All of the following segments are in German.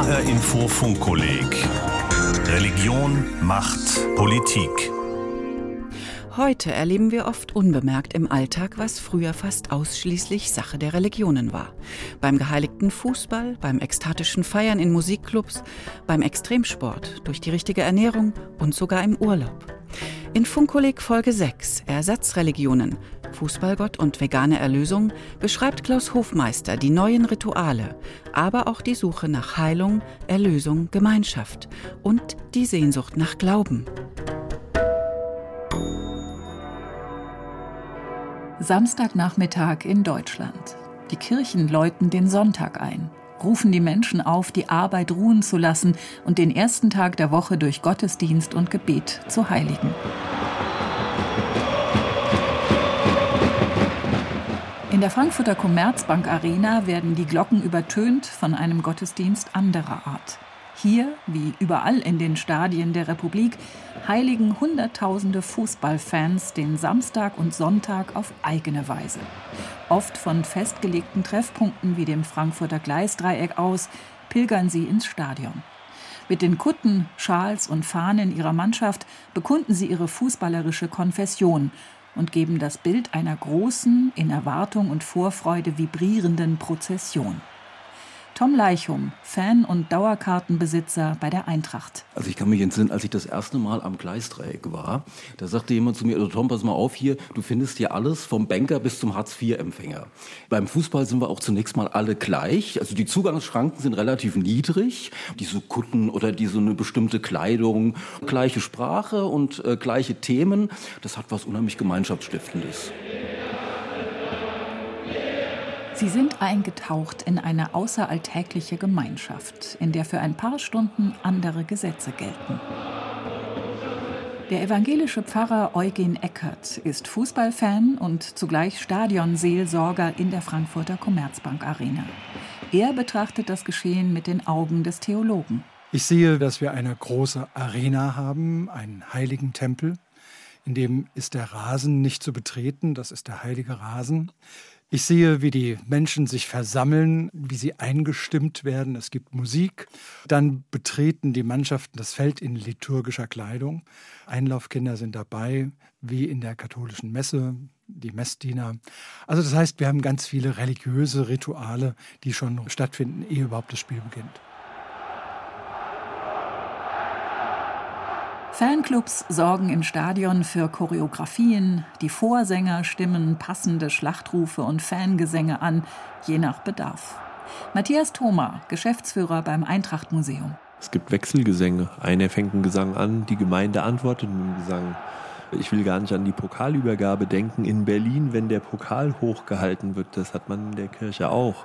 HR Info Funkkolleg Religion, Macht, Politik. Heute erleben wir oft unbemerkt im Alltag, was früher fast ausschließlich Sache der Religionen war. Beim geheiligten Fußball, beim ekstatischen Feiern in Musikclubs, beim Extremsport, durch die richtige Ernährung und sogar im Urlaub. In Funkkolleg Folge 6 Ersatzreligionen Fußballgott und vegane Erlösung beschreibt Klaus Hofmeister die neuen Rituale, aber auch die Suche nach Heilung, Erlösung, Gemeinschaft und die Sehnsucht nach Glauben. Samstagnachmittag in Deutschland. Die Kirchen läuten den Sonntag ein, rufen die Menschen auf, die Arbeit ruhen zu lassen und den ersten Tag der Woche durch Gottesdienst und Gebet zu heiligen. In der Frankfurter Commerzbank Arena werden die Glocken übertönt von einem Gottesdienst anderer Art. Hier, wie überall in den Stadien der Republik, heiligen Hunderttausende Fußballfans den Samstag und Sonntag auf eigene Weise. Oft von festgelegten Treffpunkten wie dem Frankfurter Gleisdreieck aus pilgern sie ins Stadion. Mit den Kutten, Schals und Fahnen ihrer Mannschaft bekunden sie ihre fußballerische Konfession und geben das Bild einer großen, in Erwartung und Vorfreude vibrierenden Prozession. Tom Leichum, Fan und Dauerkartenbesitzer bei der Eintracht. Also ich kann mich entsinnen, als ich das erste Mal am Gleisdreieck war, da sagte jemand zu mir, also Tom, pass mal auf hier, du findest hier alles vom Banker bis zum Hartz-IV-Empfänger. Beim Fußball sind wir auch zunächst mal alle gleich. Also die Zugangsschranken sind relativ niedrig. Die so Kutten oder die so eine bestimmte Kleidung, gleiche Sprache und äh, gleiche Themen. Das hat was unheimlich Gemeinschaftsstiftendes. Sie sind eingetaucht in eine außeralltägliche Gemeinschaft, in der für ein paar Stunden andere Gesetze gelten. Der evangelische Pfarrer Eugen Eckert ist Fußballfan und zugleich Stadionseelsorger in der Frankfurter Commerzbank Arena. Er betrachtet das Geschehen mit den Augen des Theologen. Ich sehe, dass wir eine große Arena haben, einen heiligen Tempel. In dem ist der Rasen nicht zu betreten, das ist der heilige Rasen. Ich sehe, wie die Menschen sich versammeln, wie sie eingestimmt werden. Es gibt Musik. Dann betreten die Mannschaften das Feld in liturgischer Kleidung. Einlaufkinder sind dabei, wie in der katholischen Messe, die Messdiener. Also das heißt, wir haben ganz viele religiöse Rituale, die schon stattfinden, ehe überhaupt das Spiel beginnt. Fanclubs sorgen im Stadion für Choreografien, die Vorsänger stimmen passende Schlachtrufe und Fangesänge an, je nach Bedarf. Matthias Thoma, Geschäftsführer beim Eintracht Museum. Es gibt Wechselgesänge. Einer fängt einen Gesang an, die Gemeinde antwortet mit dem Gesang ich will gar nicht an die Pokalübergabe denken in Berlin, wenn der Pokal hochgehalten wird. Das hat man in der Kirche auch.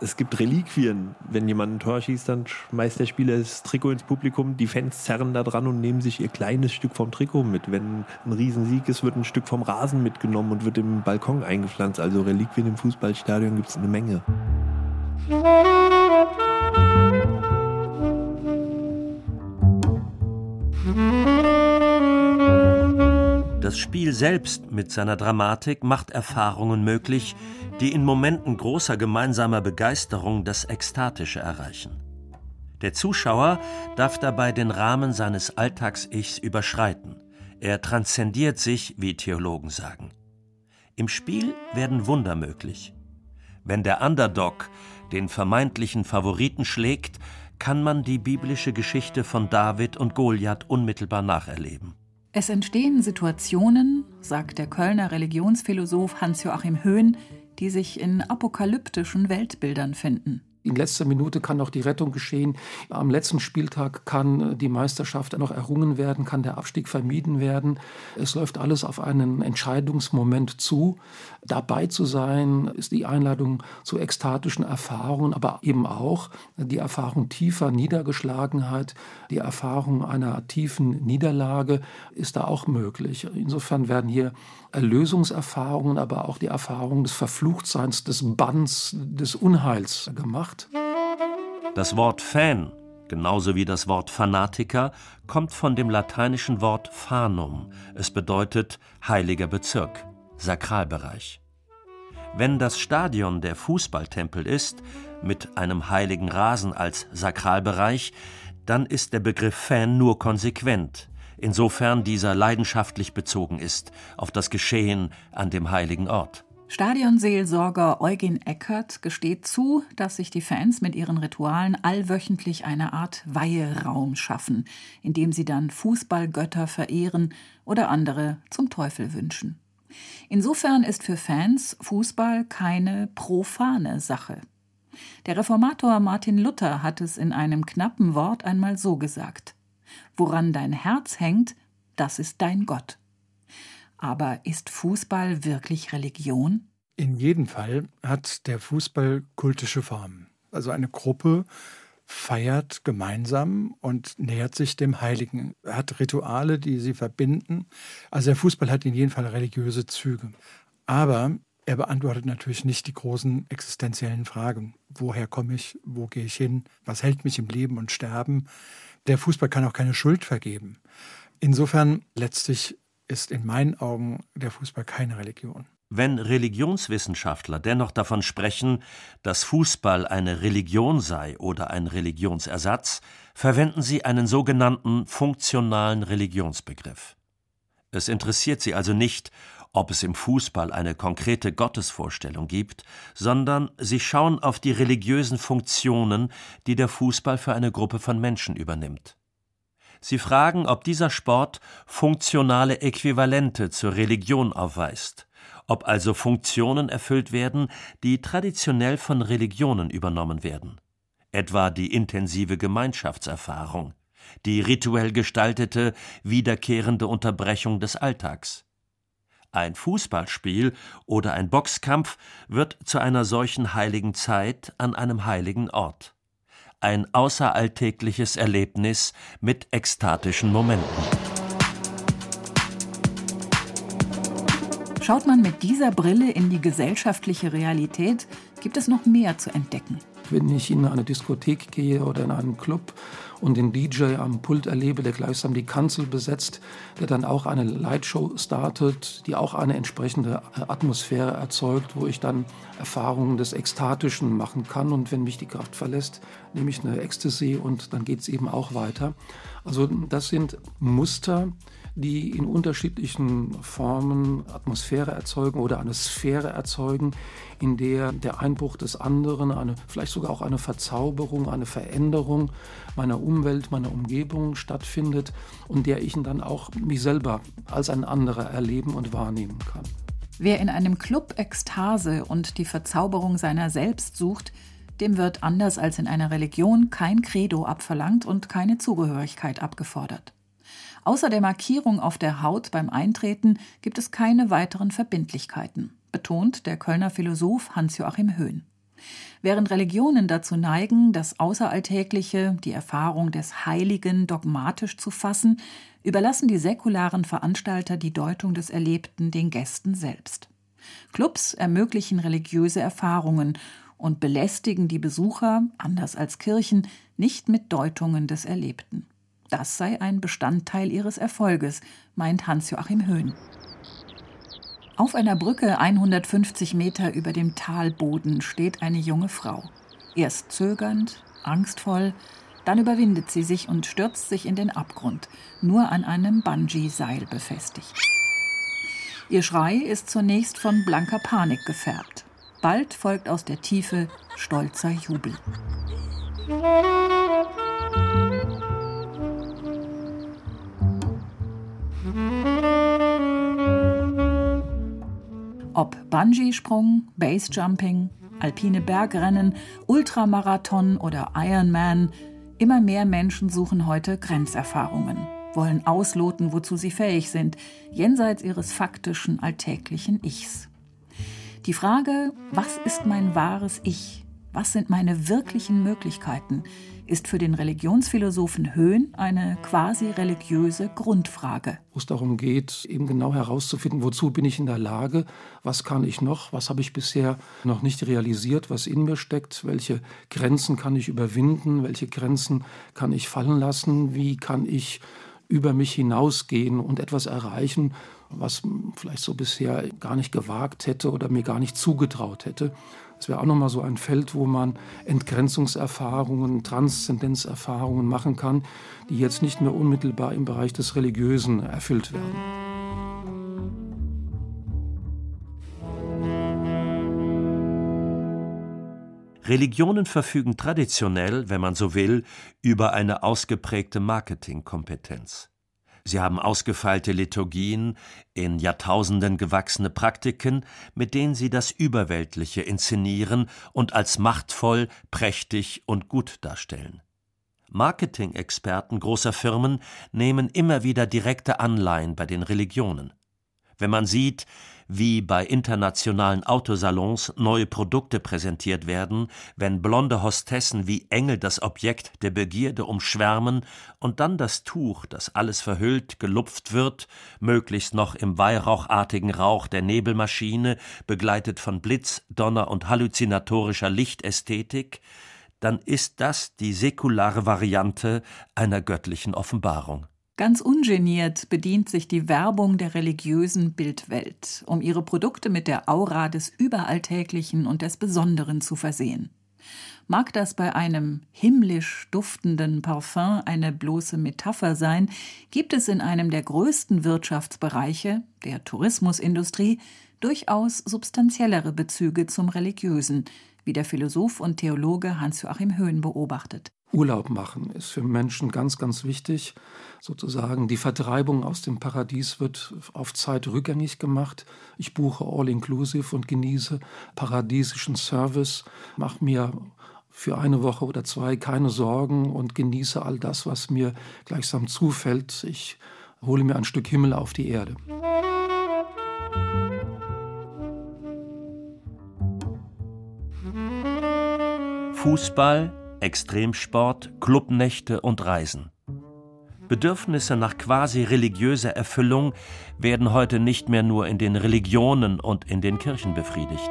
Es gibt Reliquien. Wenn jemand ein Tor schießt, dann schmeißt der Spieler das Trikot ins Publikum. Die Fans zerren da dran und nehmen sich ihr kleines Stück vom Trikot mit. Wenn ein Riesensieg ist, wird ein Stück vom Rasen mitgenommen und wird im Balkon eingepflanzt. Also Reliquien im Fußballstadion gibt es eine Menge. Das Spiel selbst mit seiner Dramatik macht Erfahrungen möglich, die in Momenten großer gemeinsamer Begeisterung das Ekstatische erreichen. Der Zuschauer darf dabei den Rahmen seines Alltags-Ichs überschreiten. Er transzendiert sich, wie Theologen sagen. Im Spiel werden Wunder möglich. Wenn der Underdog den vermeintlichen Favoriten schlägt, kann man die biblische Geschichte von David und Goliath unmittelbar nacherleben. Es entstehen Situationen, sagt der Kölner Religionsphilosoph Hans-Joachim Höhn, die sich in apokalyptischen Weltbildern finden. In letzter Minute kann noch die Rettung geschehen. Am letzten Spieltag kann äh, die Meisterschaft noch errungen werden, kann der Abstieg vermieden werden. Es läuft alles auf einen Entscheidungsmoment zu. Dabei zu sein ist die Einladung zu ekstatischen Erfahrungen, aber eben auch die Erfahrung tiefer Niedergeschlagenheit, die Erfahrung einer tiefen Niederlage ist da auch möglich. Insofern werden hier Erlösungserfahrungen, aber auch die Erfahrung des Verfluchtseins, des Banns, des Unheils gemacht. Das Wort Fan, genauso wie das Wort Fanatiker, kommt von dem lateinischen Wort fanum. Es bedeutet heiliger Bezirk, Sakralbereich. Wenn das Stadion der Fußballtempel ist, mit einem heiligen Rasen als Sakralbereich, dann ist der Begriff Fan nur konsequent, insofern dieser leidenschaftlich bezogen ist auf das Geschehen an dem heiligen Ort. Stadionseelsorger Eugen Eckert gesteht zu, dass sich die Fans mit ihren Ritualen allwöchentlich eine Art Weiheraum schaffen, in dem sie dann Fußballgötter verehren oder andere zum Teufel wünschen. Insofern ist für Fans Fußball keine profane Sache. Der Reformator Martin Luther hat es in einem knappen Wort einmal so gesagt Woran dein Herz hängt, das ist dein Gott. Aber ist Fußball wirklich Religion? In jedem Fall hat der Fußball kultische Formen. Also eine Gruppe feiert gemeinsam und nähert sich dem Heiligen, hat Rituale, die sie verbinden. Also der Fußball hat in jedem Fall religiöse Züge. Aber er beantwortet natürlich nicht die großen existenziellen Fragen. Woher komme ich? Wo gehe ich hin? Was hält mich im Leben und Sterben? Der Fußball kann auch keine Schuld vergeben. Insofern letztlich ist in meinen Augen der Fußball keine Religion. Wenn Religionswissenschaftler dennoch davon sprechen, dass Fußball eine Religion sei oder ein Religionsersatz, verwenden sie einen sogenannten funktionalen Religionsbegriff. Es interessiert sie also nicht, ob es im Fußball eine konkrete Gottesvorstellung gibt, sondern sie schauen auf die religiösen Funktionen, die der Fußball für eine Gruppe von Menschen übernimmt. Sie fragen, ob dieser Sport funktionale Äquivalente zur Religion aufweist, ob also Funktionen erfüllt werden, die traditionell von Religionen übernommen werden, etwa die intensive Gemeinschaftserfahrung, die rituell gestaltete, wiederkehrende Unterbrechung des Alltags. Ein Fußballspiel oder ein Boxkampf wird zu einer solchen heiligen Zeit an einem heiligen Ort ein außeralltägliches Erlebnis mit ekstatischen Momenten. Schaut man mit dieser Brille in die gesellschaftliche Realität, gibt es noch mehr zu entdecken. Wenn ich in eine Diskothek gehe oder in einen Club und den DJ am Pult erlebe, der gleichsam die Kanzel besetzt, der dann auch eine Lightshow startet, die auch eine entsprechende äh, Atmosphäre erzeugt, wo ich dann Erfahrungen des Ekstatischen machen kann. Und wenn mich die Kraft verlässt, nehme ich eine Ecstasy und dann geht es eben auch weiter. Also das sind Muster, die in unterschiedlichen Formen Atmosphäre erzeugen oder eine Sphäre erzeugen, in der der Einbruch des anderen, eine, vielleicht sogar auch eine Verzauberung, eine Veränderung meiner Umwelt, meiner Umgebung stattfindet und der ich dann auch mich selber als ein anderer erleben und wahrnehmen kann. Wer in einem Club Ekstase und die Verzauberung seiner selbst sucht, dem wird anders als in einer Religion kein Credo abverlangt und keine Zugehörigkeit abgefordert. Außer der Markierung auf der Haut beim Eintreten gibt es keine weiteren Verbindlichkeiten, betont der Kölner Philosoph Hans-Joachim Höhn. Während Religionen dazu neigen, das Außeralltägliche, die Erfahrung des Heiligen dogmatisch zu fassen, überlassen die säkularen Veranstalter die Deutung des Erlebten den Gästen selbst. Clubs ermöglichen religiöse Erfahrungen und belästigen die Besucher, anders als Kirchen, nicht mit Deutungen des Erlebten. Das sei ein Bestandteil ihres Erfolges, meint Hans-Joachim Höhn. Auf einer Brücke 150 Meter über dem Talboden steht eine junge Frau. Erst zögernd, angstvoll, dann überwindet sie sich und stürzt sich in den Abgrund, nur an einem Bungee-Seil befestigt. Ihr Schrei ist zunächst von blanker Panik gefärbt. Bald folgt aus der Tiefe stolzer Jubel. Ob Bungee-Sprung, Basejumping, alpine Bergrennen, Ultramarathon oder Ironman, immer mehr Menschen suchen heute Grenzerfahrungen, wollen ausloten, wozu sie fähig sind, jenseits ihres faktischen alltäglichen Ichs. Die Frage, was ist mein wahres Ich? Was sind meine wirklichen Möglichkeiten? ist für den Religionsphilosophen Höhn eine quasi religiöse Grundfrage. Wo es darum geht, eben genau herauszufinden, wozu bin ich in der Lage, was kann ich noch, was habe ich bisher noch nicht realisiert, was in mir steckt, welche Grenzen kann ich überwinden, welche Grenzen kann ich fallen lassen, wie kann ich über mich hinausgehen und etwas erreichen, was vielleicht so bisher gar nicht gewagt hätte oder mir gar nicht zugetraut hätte. Das wäre auch nochmal so ein Feld, wo man Entgrenzungserfahrungen, Transzendenzerfahrungen machen kann, die jetzt nicht mehr unmittelbar im Bereich des Religiösen erfüllt werden. Religionen verfügen traditionell, wenn man so will, über eine ausgeprägte Marketingkompetenz. Sie haben ausgefeilte Liturgien, in Jahrtausenden gewachsene Praktiken, mit denen sie das Überweltliche inszenieren und als machtvoll, prächtig und gut darstellen. Marketing-Experten großer Firmen nehmen immer wieder direkte Anleihen bei den Religionen. Wenn man sieht, wie bei internationalen Autosalons neue Produkte präsentiert werden, wenn blonde Hostessen wie Engel das Objekt der Begierde umschwärmen und dann das Tuch, das alles verhüllt, gelupft wird, möglichst noch im weihrauchartigen Rauch der Nebelmaschine, begleitet von Blitz, Donner und halluzinatorischer Lichtästhetik, dann ist das die säkulare Variante einer göttlichen Offenbarung. Ganz ungeniert bedient sich die Werbung der religiösen Bildwelt, um ihre Produkte mit der Aura des Überalltäglichen und des Besonderen zu versehen. Mag das bei einem himmlisch duftenden Parfum eine bloße Metapher sein, gibt es in einem der größten Wirtschaftsbereiche, der Tourismusindustrie, durchaus substanziellere Bezüge zum Religiösen, wie der Philosoph und Theologe Hans-Joachim Höhn beobachtet. Urlaub machen ist für Menschen ganz, ganz wichtig. Sozusagen die Vertreibung aus dem Paradies wird auf Zeit rückgängig gemacht. Ich buche all-inclusive und genieße paradiesischen Service, mache mir für eine Woche oder zwei keine Sorgen und genieße all das, was mir gleichsam zufällt. Ich hole mir ein Stück Himmel auf die Erde. Fußball Extremsport, Clubnächte und Reisen. Bedürfnisse nach quasi religiöser Erfüllung werden heute nicht mehr nur in den Religionen und in den Kirchen befriedigt.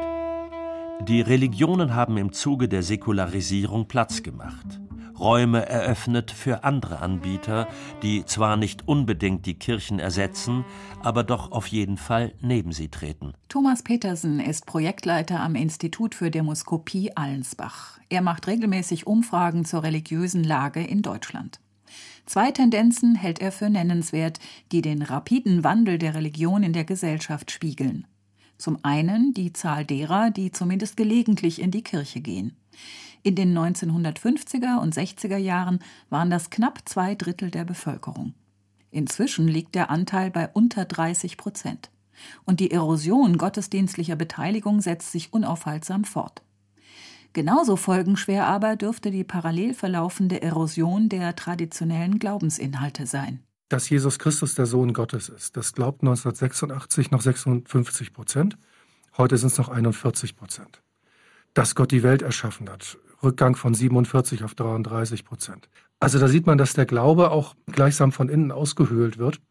Die Religionen haben im Zuge der Säkularisierung Platz gemacht. Räume eröffnet für andere Anbieter, die zwar nicht unbedingt die Kirchen ersetzen, aber doch auf jeden Fall neben sie treten. Thomas Petersen ist Projektleiter am Institut für Demoskopie Allensbach. Er macht regelmäßig Umfragen zur religiösen Lage in Deutschland. Zwei Tendenzen hält er für nennenswert, die den rapiden Wandel der Religion in der Gesellschaft spiegeln. Zum einen die Zahl derer, die zumindest gelegentlich in die Kirche gehen. In den 1950er und 60er Jahren waren das knapp zwei Drittel der Bevölkerung. Inzwischen liegt der Anteil bei unter 30 Prozent. Und die Erosion gottesdienstlicher Beteiligung setzt sich unaufhaltsam fort. Genauso folgenschwer aber dürfte die parallel verlaufende Erosion der traditionellen Glaubensinhalte sein. Dass Jesus Christus der Sohn Gottes ist, das glaubt 1986 noch 56 Prozent. Heute sind es noch 41 Prozent. Dass Gott die Welt erschaffen hat, Rückgang von 47 auf 33 Prozent. Also da sieht man, dass der Glaube auch gleichsam von innen ausgehöhlt wird.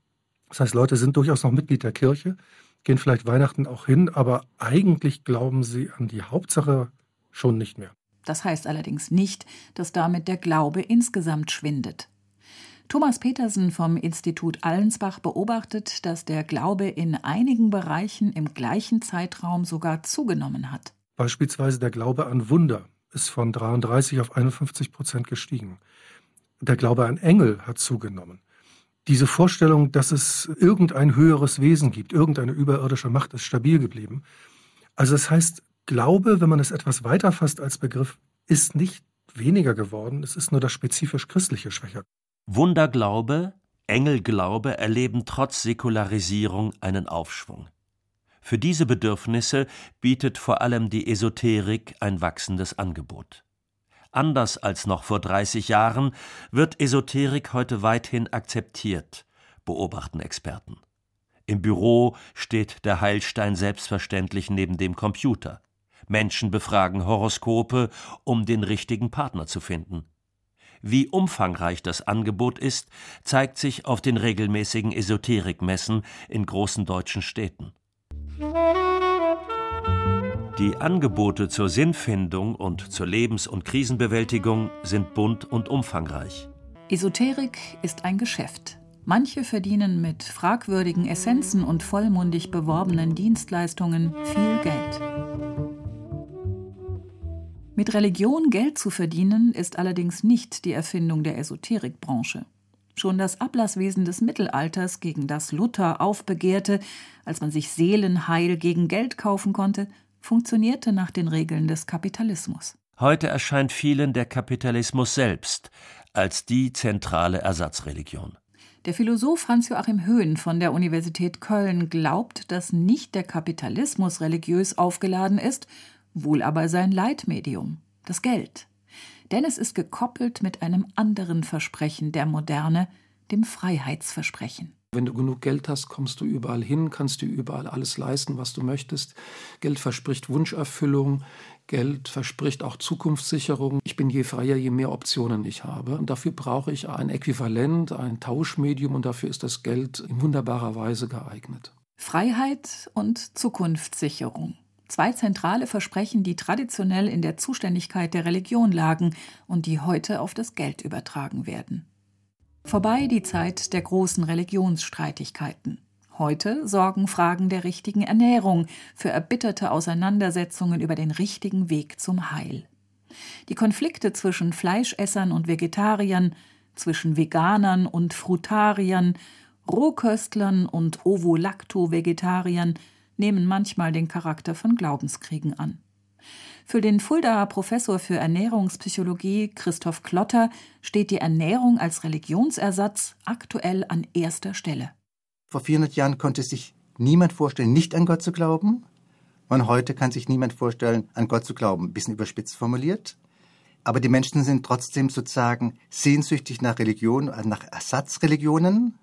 Das heißt, Leute sind durchaus noch Mitglied der Kirche, gehen vielleicht Weihnachten auch hin, aber eigentlich glauben sie an die Hauptsache schon nicht mehr. Das heißt allerdings nicht, dass damit der Glaube insgesamt schwindet. Thomas Petersen vom Institut Allensbach beobachtet, dass der Glaube in einigen Bereichen im gleichen Zeitraum sogar zugenommen hat. Beispielsweise der Glaube an Wunder ist von 33 auf 51 Prozent gestiegen. Der Glaube an Engel hat zugenommen. Diese Vorstellung, dass es irgendein höheres Wesen gibt, irgendeine überirdische Macht, ist stabil geblieben. Also das heißt, Glaube, wenn man es etwas weiter fasst als Begriff, ist nicht weniger geworden, es ist nur das spezifisch Christliche schwächer. Wunderglaube, Engelglaube erleben trotz Säkularisierung einen Aufschwung. Für diese Bedürfnisse bietet vor allem die Esoterik ein wachsendes Angebot. Anders als noch vor 30 Jahren wird Esoterik heute weithin akzeptiert, beobachten Experten. Im Büro steht der Heilstein selbstverständlich neben dem Computer. Menschen befragen Horoskope, um den richtigen Partner zu finden. Wie umfangreich das Angebot ist, zeigt sich auf den regelmäßigen Esoterikmessen in großen deutschen Städten. Die Angebote zur Sinnfindung und zur Lebens- und Krisenbewältigung sind bunt und umfangreich. Esoterik ist ein Geschäft. Manche verdienen mit fragwürdigen Essenzen und vollmundig beworbenen Dienstleistungen viel Geld. Mit Religion Geld zu verdienen, ist allerdings nicht die Erfindung der Esoterikbranche. Schon das Ablasswesen des Mittelalters, gegen das Luther aufbegehrte, als man sich Seelenheil gegen Geld kaufen konnte, funktionierte nach den Regeln des Kapitalismus. Heute erscheint vielen der Kapitalismus selbst als die zentrale Ersatzreligion. Der Philosoph Hans-Joachim Höhn von der Universität Köln glaubt, dass nicht der Kapitalismus religiös aufgeladen ist, wohl aber sein Leitmedium, das Geld. Denn es ist gekoppelt mit einem anderen Versprechen der Moderne, dem Freiheitsversprechen. Wenn du genug Geld hast, kommst du überall hin, kannst du überall alles leisten, was du möchtest. Geld verspricht Wunscherfüllung, Geld verspricht auch Zukunftssicherung. Ich bin je freier, je mehr Optionen ich habe. Und dafür brauche ich ein Äquivalent, ein Tauschmedium und dafür ist das Geld in wunderbarer Weise geeignet. Freiheit und Zukunftssicherung. Zwei zentrale Versprechen, die traditionell in der Zuständigkeit der Religion lagen und die heute auf das Geld übertragen werden. Vorbei die Zeit der großen Religionsstreitigkeiten. Heute sorgen Fragen der richtigen Ernährung für erbitterte Auseinandersetzungen über den richtigen Weg zum Heil. Die Konflikte zwischen Fleischessern und Vegetariern, zwischen Veganern und Frutariern, Rohköstlern und Ovo-Lacto-Vegetariern nehmen manchmal den Charakter von Glaubenskriegen an. Für den Fuldaer Professor für Ernährungspsychologie Christoph Klotter steht die Ernährung als Religionsersatz aktuell an erster Stelle. Vor 400 Jahren konnte sich niemand vorstellen, nicht an Gott zu glauben. Und heute kann sich niemand vorstellen, an Gott zu glauben. Ein bisschen überspitzt formuliert. Aber die Menschen sind trotzdem sozusagen sehnsüchtig nach Religion, nach Ersatzreligionen.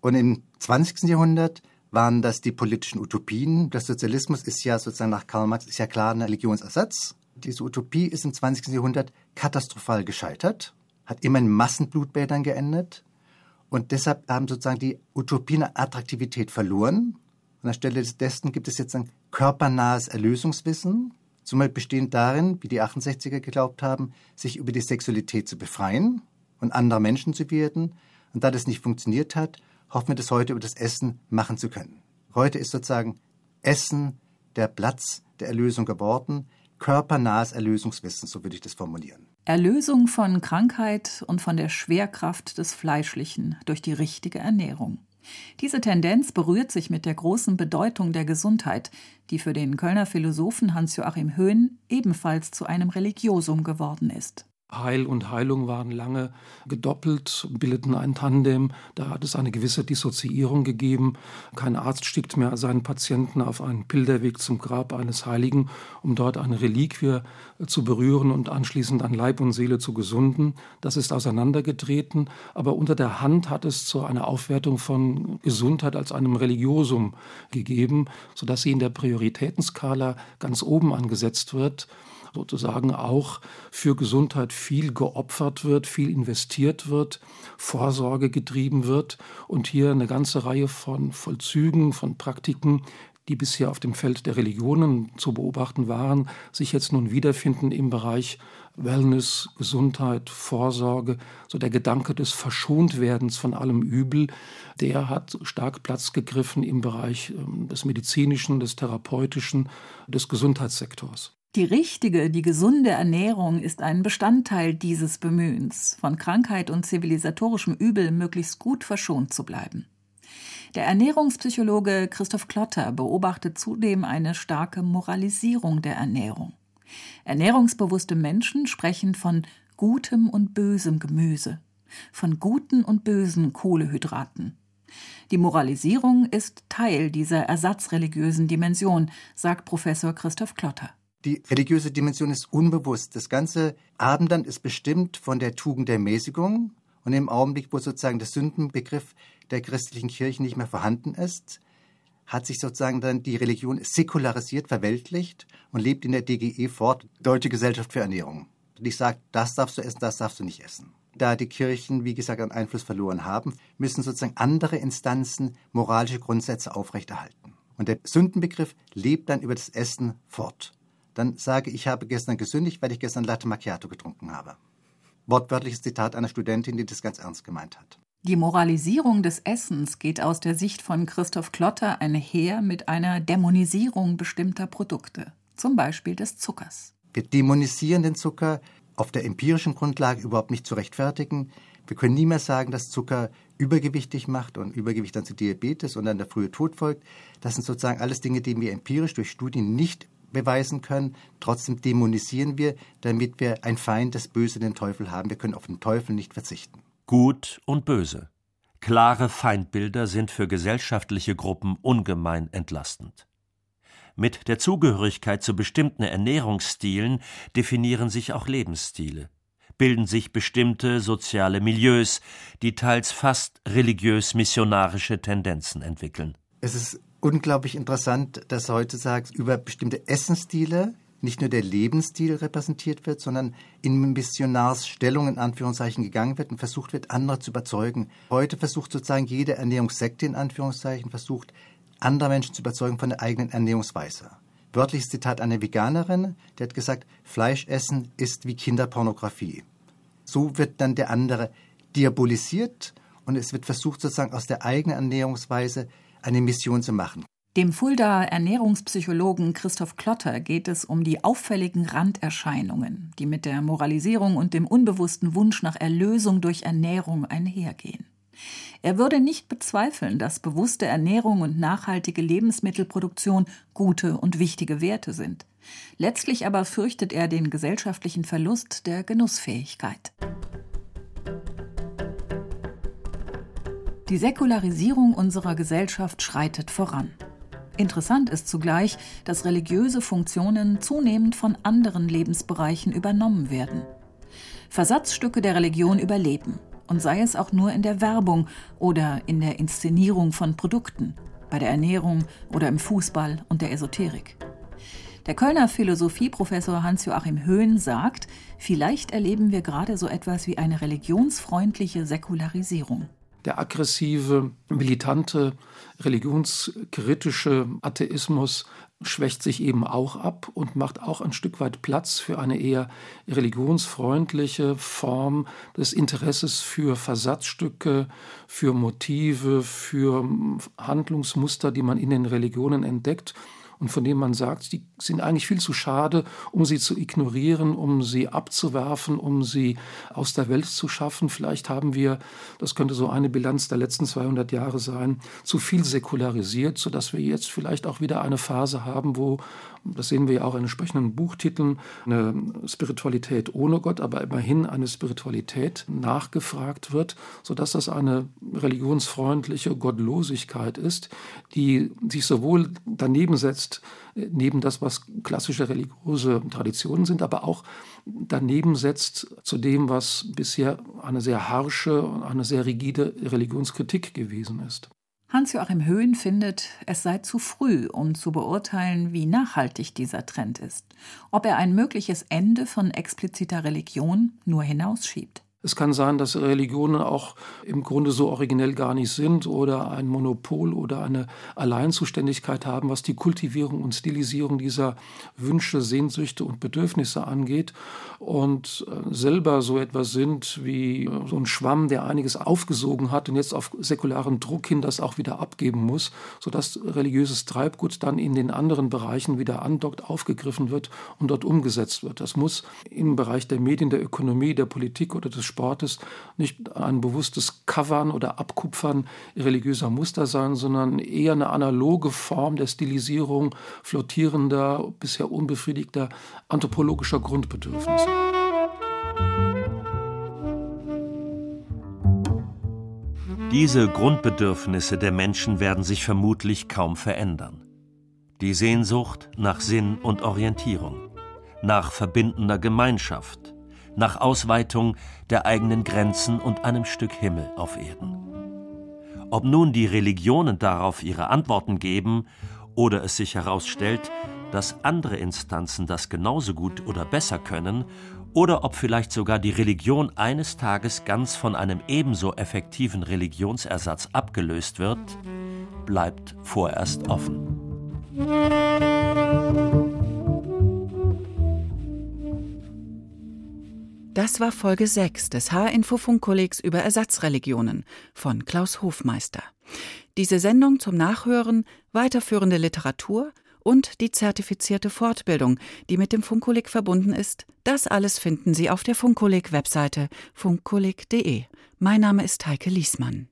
Und im 20. Jahrhundert waren das die politischen Utopien. Der Sozialismus ist ja sozusagen nach Karl Marx ist ja klar ein Religionsersatz. Diese Utopie ist im 20. Jahrhundert katastrophal gescheitert, hat immer in Massenblutbädern geendet. Und deshalb haben sozusagen die Utopien Attraktivität verloren. Und anstelle dessen gibt es jetzt ein körpernahes Erlösungswissen, zumal bestehend darin, wie die 68er geglaubt haben, sich über die Sexualität zu befreien und anderer Menschen zu werden. Und da das nicht funktioniert hat, hoffen wir das heute über das Essen machen zu können. Heute ist sozusagen Essen der Platz der Erlösung geworden, körpernahes Erlösungswissen, so würde ich das formulieren. Erlösung von Krankheit und von der Schwerkraft des Fleischlichen durch die richtige Ernährung. Diese Tendenz berührt sich mit der großen Bedeutung der Gesundheit, die für den Kölner Philosophen Hans-Joachim Höhn ebenfalls zu einem Religiosum geworden ist. Heil und Heilung waren lange gedoppelt, bildeten ein Tandem. Da hat es eine gewisse Dissoziierung gegeben. Kein Arzt schickt mehr seinen Patienten auf einen Pilgerweg zum Grab eines Heiligen, um dort eine Reliquie zu berühren und anschließend an Leib und Seele zu gesunden. Das ist auseinandergetreten. Aber unter der Hand hat es zu einer Aufwertung von Gesundheit als einem Religiosum gegeben, sodass sie in der Prioritätenskala ganz oben angesetzt wird sozusagen auch für Gesundheit viel geopfert wird, viel investiert wird, Vorsorge getrieben wird und hier eine ganze Reihe von Vollzügen, von Praktiken, die bisher auf dem Feld der Religionen zu beobachten waren, sich jetzt nun wiederfinden im Bereich Wellness, Gesundheit, Vorsorge, so der Gedanke des Verschontwerdens von allem Übel, der hat stark Platz gegriffen im Bereich ähm, des medizinischen, des therapeutischen, des Gesundheitssektors. Die richtige, die gesunde Ernährung ist ein Bestandteil dieses Bemühens, von Krankheit und zivilisatorischem Übel möglichst gut verschont zu bleiben. Der Ernährungspsychologe Christoph Klotter beobachtet zudem eine starke Moralisierung der Ernährung. Ernährungsbewusste Menschen sprechen von gutem und bösem Gemüse, von guten und bösen Kohlehydraten. Die Moralisierung ist Teil dieser ersatzreligiösen Dimension, sagt Professor Christoph Klotter. Die religiöse Dimension ist unbewusst. Das ganze Abendland ist bestimmt von der Tugend der Mäßigung. Und im Augenblick, wo sozusagen der Sündenbegriff der christlichen Kirche nicht mehr vorhanden ist, hat sich sozusagen dann die Religion säkularisiert, verweltlicht und lebt in der DGE fort, Deutsche Gesellschaft für Ernährung. Und ich sage, das darfst du essen, das darfst du nicht essen. Da die Kirchen, wie gesagt, einen Einfluss verloren haben, müssen sozusagen andere Instanzen moralische Grundsätze aufrechterhalten. Und der Sündenbegriff lebt dann über das Essen fort dann sage ich, habe gestern gesündigt, weil ich gestern Latte Macchiato getrunken habe. Wortwörtliches Zitat einer Studentin, die das ganz ernst gemeint hat. Die Moralisierung des Essens geht aus der Sicht von Christoph Klotter einher mit einer Dämonisierung bestimmter Produkte, zum Beispiel des Zuckers. Wir dämonisieren den Zucker auf der empirischen Grundlage überhaupt nicht zu rechtfertigen. Wir können nie mehr sagen, dass Zucker übergewichtig macht und Übergewicht dann zu Diabetes und dann der frühe Tod folgt. Das sind sozusagen alles Dinge, die wir empirisch durch Studien nicht beweisen können. Trotzdem dämonisieren wir, damit wir ein Feind, das Böse, den Teufel haben. Wir können auf den Teufel nicht verzichten. Gut und Böse. Klare Feindbilder sind für gesellschaftliche Gruppen ungemein entlastend. Mit der Zugehörigkeit zu bestimmten Ernährungsstilen definieren sich auch Lebensstile, bilden sich bestimmte soziale Milieus, die teils fast religiös-missionarische Tendenzen entwickeln. Es ist unglaublich interessant, dass heutzutage über bestimmte Essensstile nicht nur der Lebensstil repräsentiert wird, sondern in Missionarsstellung in Anführungszeichen gegangen wird und versucht wird, andere zu überzeugen. Heute versucht sozusagen jede Ernährungssekte in Anführungszeichen versucht, andere Menschen zu überzeugen von der eigenen Ernährungsweise. Wörtliches Zitat einer Veganerin, die hat gesagt, Fleisch essen ist wie Kinderpornografie. So wird dann der andere diabolisiert und es wird versucht, sozusagen aus der eigenen Ernährungsweise eine Mission zu machen. Dem Fuldaer Ernährungspsychologen Christoph Klotter geht es um die auffälligen Randerscheinungen, die mit der Moralisierung und dem unbewussten Wunsch nach Erlösung durch Ernährung einhergehen. Er würde nicht bezweifeln, dass bewusste Ernährung und nachhaltige Lebensmittelproduktion gute und wichtige Werte sind. Letztlich aber fürchtet er den gesellschaftlichen Verlust der Genussfähigkeit. Die Säkularisierung unserer Gesellschaft schreitet voran. Interessant ist zugleich, dass religiöse Funktionen zunehmend von anderen Lebensbereichen übernommen werden. Versatzstücke der Religion überleben, und sei es auch nur in der Werbung oder in der Inszenierung von Produkten, bei der Ernährung oder im Fußball und der Esoterik. Der Kölner Philosophieprofessor Hans-Joachim Höhn sagt, vielleicht erleben wir gerade so etwas wie eine religionsfreundliche Säkularisierung der aggressive, militante, religionskritische Atheismus schwächt sich eben auch ab und macht auch ein Stück weit Platz für eine eher religionsfreundliche Form des Interesses für Versatzstücke, für Motive, für Handlungsmuster, die man in den Religionen entdeckt und von denen man sagt, die sind eigentlich viel zu schade, um sie zu ignorieren, um sie abzuwerfen, um sie aus der Welt zu schaffen. Vielleicht haben wir, das könnte so eine Bilanz der letzten 200 Jahre sein, zu viel säkularisiert, sodass wir jetzt vielleicht auch wieder eine Phase haben, wo das sehen wir ja auch in entsprechenden Buchtiteln, eine Spiritualität ohne Gott, aber immerhin eine Spiritualität nachgefragt wird, sodass das eine religionsfreundliche Gottlosigkeit ist, die sich sowohl daneben setzt, neben das, was klassische religiöse Traditionen sind, aber auch daneben setzt zu dem, was bisher eine sehr harsche und eine sehr rigide Religionskritik gewesen ist. Hans-Joachim Höhn findet, es sei zu früh, um zu beurteilen, wie nachhaltig dieser Trend ist, ob er ein mögliches Ende von expliziter Religion nur hinausschiebt. Es kann sein, dass Religionen auch im Grunde so originell gar nicht sind oder ein Monopol oder eine Alleinzuständigkeit haben, was die Kultivierung und Stilisierung dieser Wünsche, Sehnsüchte und Bedürfnisse angeht und äh, selber so etwas sind wie so ein Schwamm, der einiges aufgesogen hat und jetzt auf säkularen Druck hin das auch wieder abgeben muss, sodass religiöses Treibgut dann in den anderen Bereichen wieder andockt, aufgegriffen wird und dort umgesetzt wird. Das muss im Bereich der Medien, der Ökonomie, der Politik oder des Sportes nicht ein bewusstes Covern oder Abkupfern religiöser Muster sein, sondern eher eine analoge Form der Stilisierung flottierender, bisher unbefriedigter anthropologischer Grundbedürfnisse. Diese Grundbedürfnisse der Menschen werden sich vermutlich kaum verändern. Die Sehnsucht nach Sinn und Orientierung, nach verbindender Gemeinschaft, nach Ausweitung der eigenen Grenzen und einem Stück Himmel auf Erden. Ob nun die Religionen darauf ihre Antworten geben oder es sich herausstellt, dass andere Instanzen das genauso gut oder besser können, oder ob vielleicht sogar die Religion eines Tages ganz von einem ebenso effektiven Religionsersatz abgelöst wird, bleibt vorerst offen. Das war Folge 6 des H-Info-Funkkollegs über Ersatzreligionen von Klaus Hofmeister. Diese Sendung zum Nachhören, weiterführende Literatur und die zertifizierte Fortbildung, die mit dem Funkkolleg verbunden ist, das alles finden Sie auf der Funkkolleg-Webseite funkkolleg.de. Mein Name ist Heike Liesmann.